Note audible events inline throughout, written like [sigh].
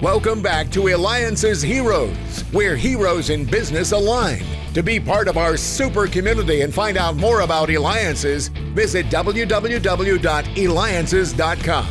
Welcome back to Eliance's Heroes, where heroes in business align. To be part of our super community and find out more about Eliances, visit www.eliances.com.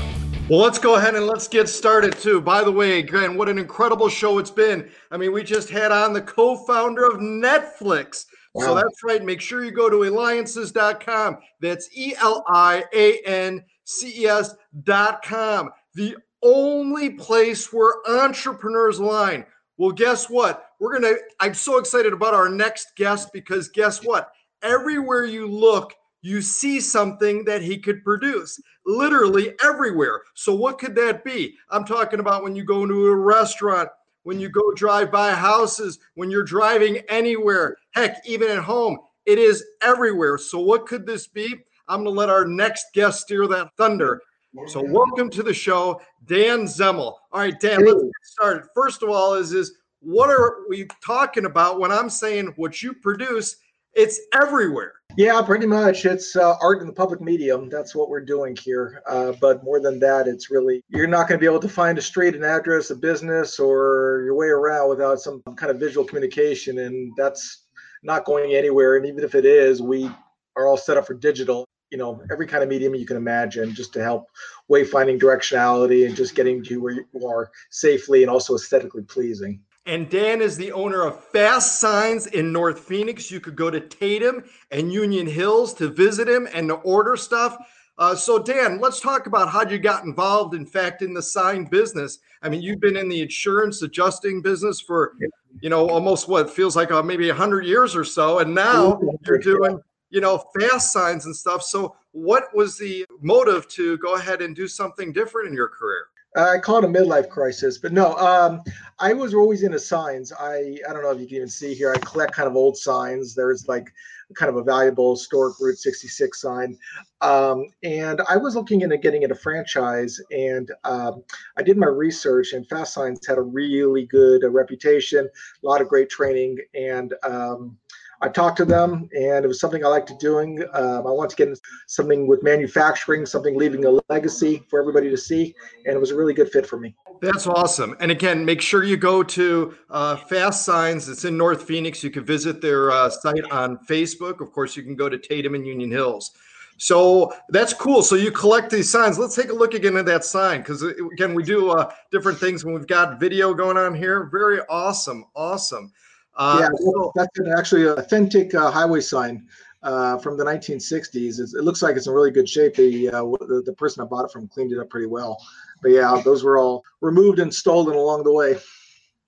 Well, let's go ahead and let's get started too. By the way, Grant, what an incredible show it's been. I mean, we just had on the co-founder of Netflix. Wow. So that's right. Make sure you go to eliances.com. That's E L I A N C E S.com. The only place where entrepreneurs align. Well, guess what? We're going to, I'm so excited about our next guest because guess what? Everywhere you look, you see something that he could produce literally everywhere. So, what could that be? I'm talking about when you go into a restaurant, when you go drive by houses, when you're driving anywhere, heck, even at home, it is everywhere. So, what could this be? I'm going to let our next guest steer that thunder. So, welcome to the show, Dan Zemmel. All right, Dan, let's get started. First of all, is is what are we talking about when I'm saying what you produce? It's everywhere. Yeah, pretty much. It's uh, art in the public medium. That's what we're doing here. Uh, but more than that, it's really you're not going to be able to find a street, an address, a business, or your way around without some kind of visual communication, and that's not going anywhere. And even if it is, we are all set up for digital you know every kind of medium you can imagine just to help wayfinding directionality and just getting to where you are safely and also aesthetically pleasing and Dan is the owner of Fast Signs in North Phoenix. You could go to Tatum and Union Hills to visit him and to order stuff. Uh, so, Dan, let's talk about how you got involved, in fact, in the sign business. I mean, you've been in the insurance adjusting business for, you know, almost what feels like uh, maybe 100 years or so. And now you're doing you know, fast signs and stuff. So, what was the motive to go ahead and do something different in your career? I call it a midlife crisis, but no, um, I was always into signs. I I don't know if you can even see here. I collect kind of old signs. There's like kind of a valuable historic Route 66 sign, um, and I was looking into getting into franchise. And um, I did my research, and Fast Signs had a really good reputation, a lot of great training, and um, I talked to them, and it was something I liked doing. Um, I wanted to get something with manufacturing, something leaving a legacy for everybody to see, and it was a really good fit for me. That's awesome. And again, make sure you go to uh, Fast Signs. It's in North Phoenix. You can visit their uh, site on Facebook. Of course, you can go to Tatum and Union Hills. So that's cool. So you collect these signs. Let's take a look again at that sign because uh, again, we do uh, different things when we've got video going on here. Very awesome, awesome. Uh, yeah, so, that's an actually an authentic uh, highway sign uh, from the 1960s. It's, it looks like it's in really good shape. The, uh, the, the person I bought it from cleaned it up pretty well. But yeah, those were all removed and stolen along the way.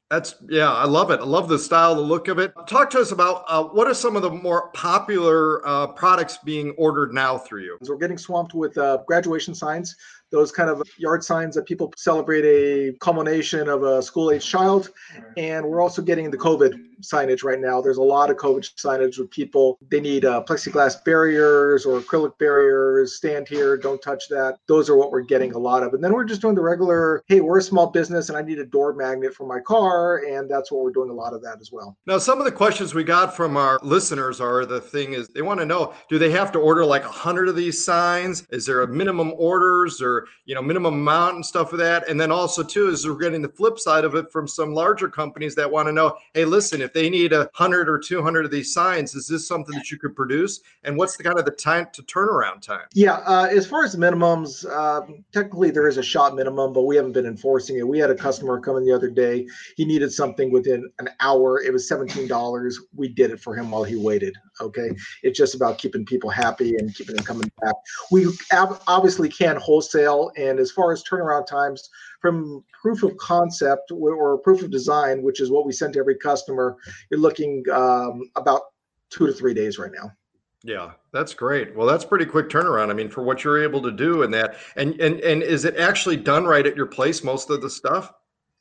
That's yeah, I love it. I love the style, the look of it. Talk to us about uh, what are some of the more popular uh, products being ordered now through you. So we're getting swamped with uh, graduation signs those kind of yard signs that people celebrate a culmination of a school age child. And we're also getting the COVID signage right now. There's a lot of COVID signage with people. They need uh, plexiglass barriers or acrylic barriers. Stand here, don't touch that. Those are what we're getting a lot of. And then we're just doing the regular, hey, we're a small business and I need a door magnet for my car. And that's what we're doing a lot of that as well. Now, some of the questions we got from our listeners are the thing is they want to know do they have to order like a hundred of these signs? Is there a minimum orders or you know minimum amount and stuff of that and then also too is we're getting the flip side of it from some larger companies that want to know hey listen if they need a hundred or 200 of these signs is this something that you could produce? And what's the kind of the time to turnaround time? Yeah uh, as far as minimums uh, technically there is a shop minimum but we haven't been enforcing it. We had a customer come in the other day. He needed something within an hour. It was $17 we did it for him while he waited okay it's just about keeping people happy and keeping them coming back we obviously can wholesale and as far as turnaround times from proof of concept or proof of design, which is what we send to every customer, you're looking um, about two to three days right now. Yeah, that's great. Well, that's pretty quick turnaround. I mean, for what you're able to do in that, and and and is it actually done right at your place? Most of the stuff.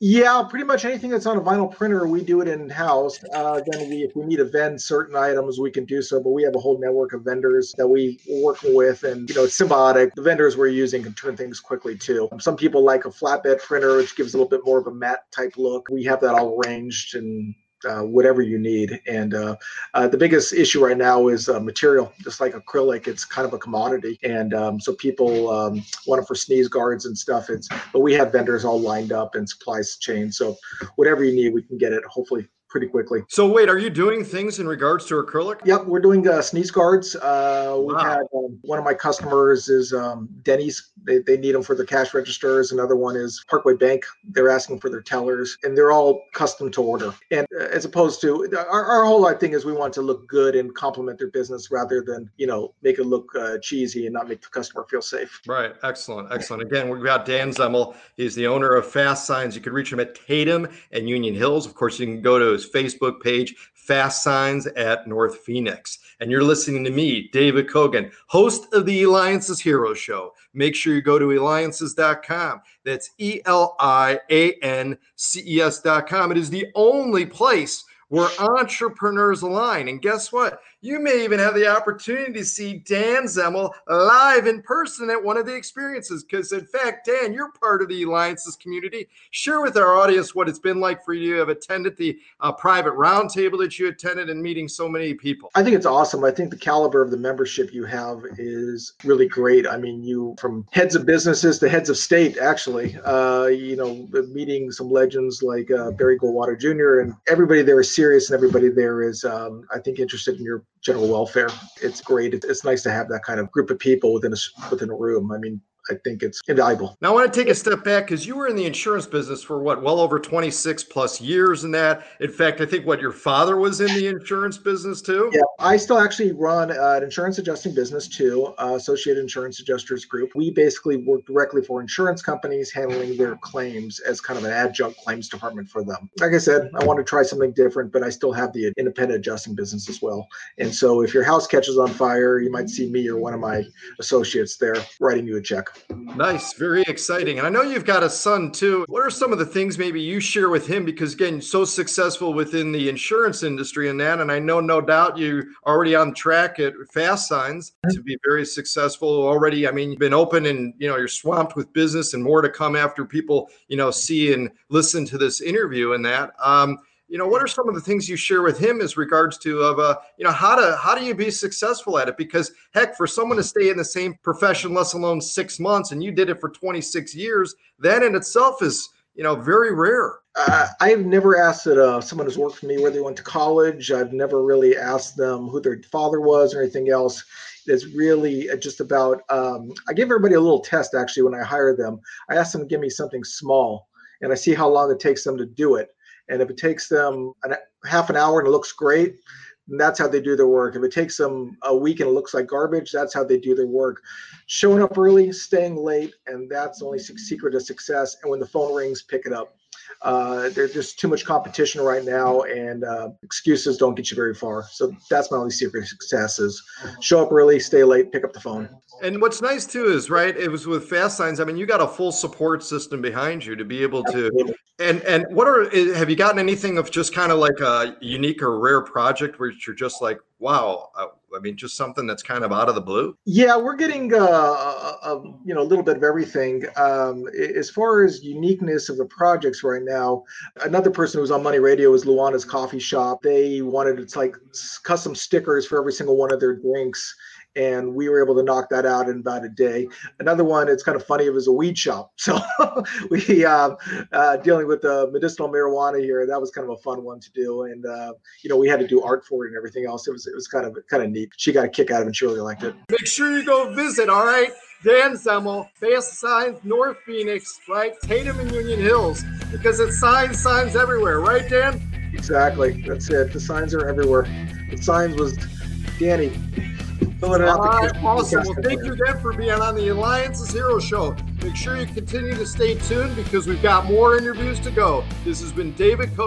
Yeah, pretty much anything that's on a vinyl printer, we do it in house. Uh, then we, if we need to vend certain items, we can do so. But we have a whole network of vendors that we work with, and you know, it's symbiotic. The vendors we're using can turn things quickly too. Some people like a flatbed printer, which gives a little bit more of a matte type look. We have that all arranged and uh, whatever you need. And uh, uh, the biggest issue right now is uh, material, just like acrylic. It's kind of a commodity, and um, so people um, want it for sneeze guards and stuff. It's but we have vendors all lined up and supplies chain. So whatever you need, we can get it. Hopefully pretty quickly. So wait, are you doing things in regards to acrylic? Yep, we're doing uh, sneeze guards. Uh, we wow. had um, one of my customers is um, Denny's. They, they need them for their cash registers. Another one is Parkway Bank. They're asking for their tellers, and they're all custom to order. And uh, as opposed to our, our whole thing is we want to look good and complement their business rather than you know make it look uh, cheesy and not make the customer feel safe. Right. Excellent. Excellent. Again, we've got Dan Zemmel. He's the owner of Fast Signs. You can reach him at Tatum and Union Hills. Of course, you can go to Facebook page, Fast Signs at North Phoenix. And you're listening to me, David Kogan, host of the Eliances Hero Show. Make sure you go to eliances.com. That's E L I A N C E S.com. It is the only place where entrepreneurs align. And guess what? You may even have the opportunity to see Dan Zemmel live in person at one of the experiences. Because, in fact, Dan, you're part of the Eliances community. Share with our audience what it's been like for you to have attended the uh, private roundtable that you attended and meeting so many people. I think it's awesome. I think the caliber of the membership you have is really great. I mean, you from heads of businesses to heads of state, actually, uh, you know, meeting some legends like uh, Barry Goldwater Jr. and everybody there is serious and everybody there is, um, I think, interested in your general welfare. It's great. It's nice to have that kind of group of people within a within a room. I mean, I think it's invaluable. Now, I want to take a step back because you were in the insurance business for what, well over 26 plus years in that. In fact, I think what your father was in the insurance business too. Yeah, I still actually run an insurance adjusting business too, uh, Associated Insurance Adjusters Group. We basically work directly for insurance companies handling their claims as kind of an adjunct claims department for them. Like I said, I want to try something different, but I still have the independent adjusting business as well. And so if your house catches on fire, you might see me or one of my associates there writing you a check. Nice, very exciting. And I know you've got a son too. What are some of the things maybe you share with him? Because again, so successful within the insurance industry and that. And I know no doubt you already on track at Fast Signs to be very successful already. I mean, you've been open and you know you're swamped with business and more to come after people, you know, see and listen to this interview and that. Um, you know what are some of the things you share with him as regards to of uh you know how to how do you be successful at it? Because heck for someone to stay in the same profession less alone six months and you did it for 26 years that in itself is you know very rare. Uh, i've never asked that uh, someone who's worked for me where they went to college i've never really asked them who their father was or anything else. It's really just about um, i give everybody a little test actually when i hire them. I ask them to give me something small and i see how long it takes them to do it and if it takes them a half an hour and it looks great, that's how they do their work. If it takes them a week and it looks like garbage, that's how they do their work. Showing up early, staying late, and that's the only secret to success. And when the phone rings, pick it up. Uh, there's just too much competition right now, and uh, excuses don't get you very far. So that's my only secret success: is show up early, stay late, pick up the phone. And what's nice too is right. It was with Fast Signs. I mean, you got a full support system behind you to be able to. And and what are have you gotten anything of just kind of like a unique or rare project where you're just like, wow, uh, I mean, just something that's kind of out of the blue. Yeah, we're getting uh, a, a, you know a little bit of everything. Um, as far as uniqueness of the projects right now, another person who's on Money Radio is Luana's Coffee Shop. They wanted it's like custom stickers for every single one of their drinks and we were able to knock that out in about a day. Another one, it's kind of funny, it was a weed shop. [laughs] So we uh, uh, dealing with the medicinal marijuana here. That was kind of a fun one to do, and uh, you know we had to do art for it and everything else. It was it was kind of kind of neat. She got a kick out of it. and She really liked it. Make sure you go visit. All right. Dan Zemmel, Fast Signs, North Phoenix, right? Tatum and Union Hills, because it's signs, signs everywhere, right, Dan? Exactly. That's it. The signs are everywhere. The signs was Danny Out. Right, awesome. Well, thank you again for being on the Eliances Hero Show. Make sure you continue to stay tuned because we've got more interviews to go. This has been David Coach.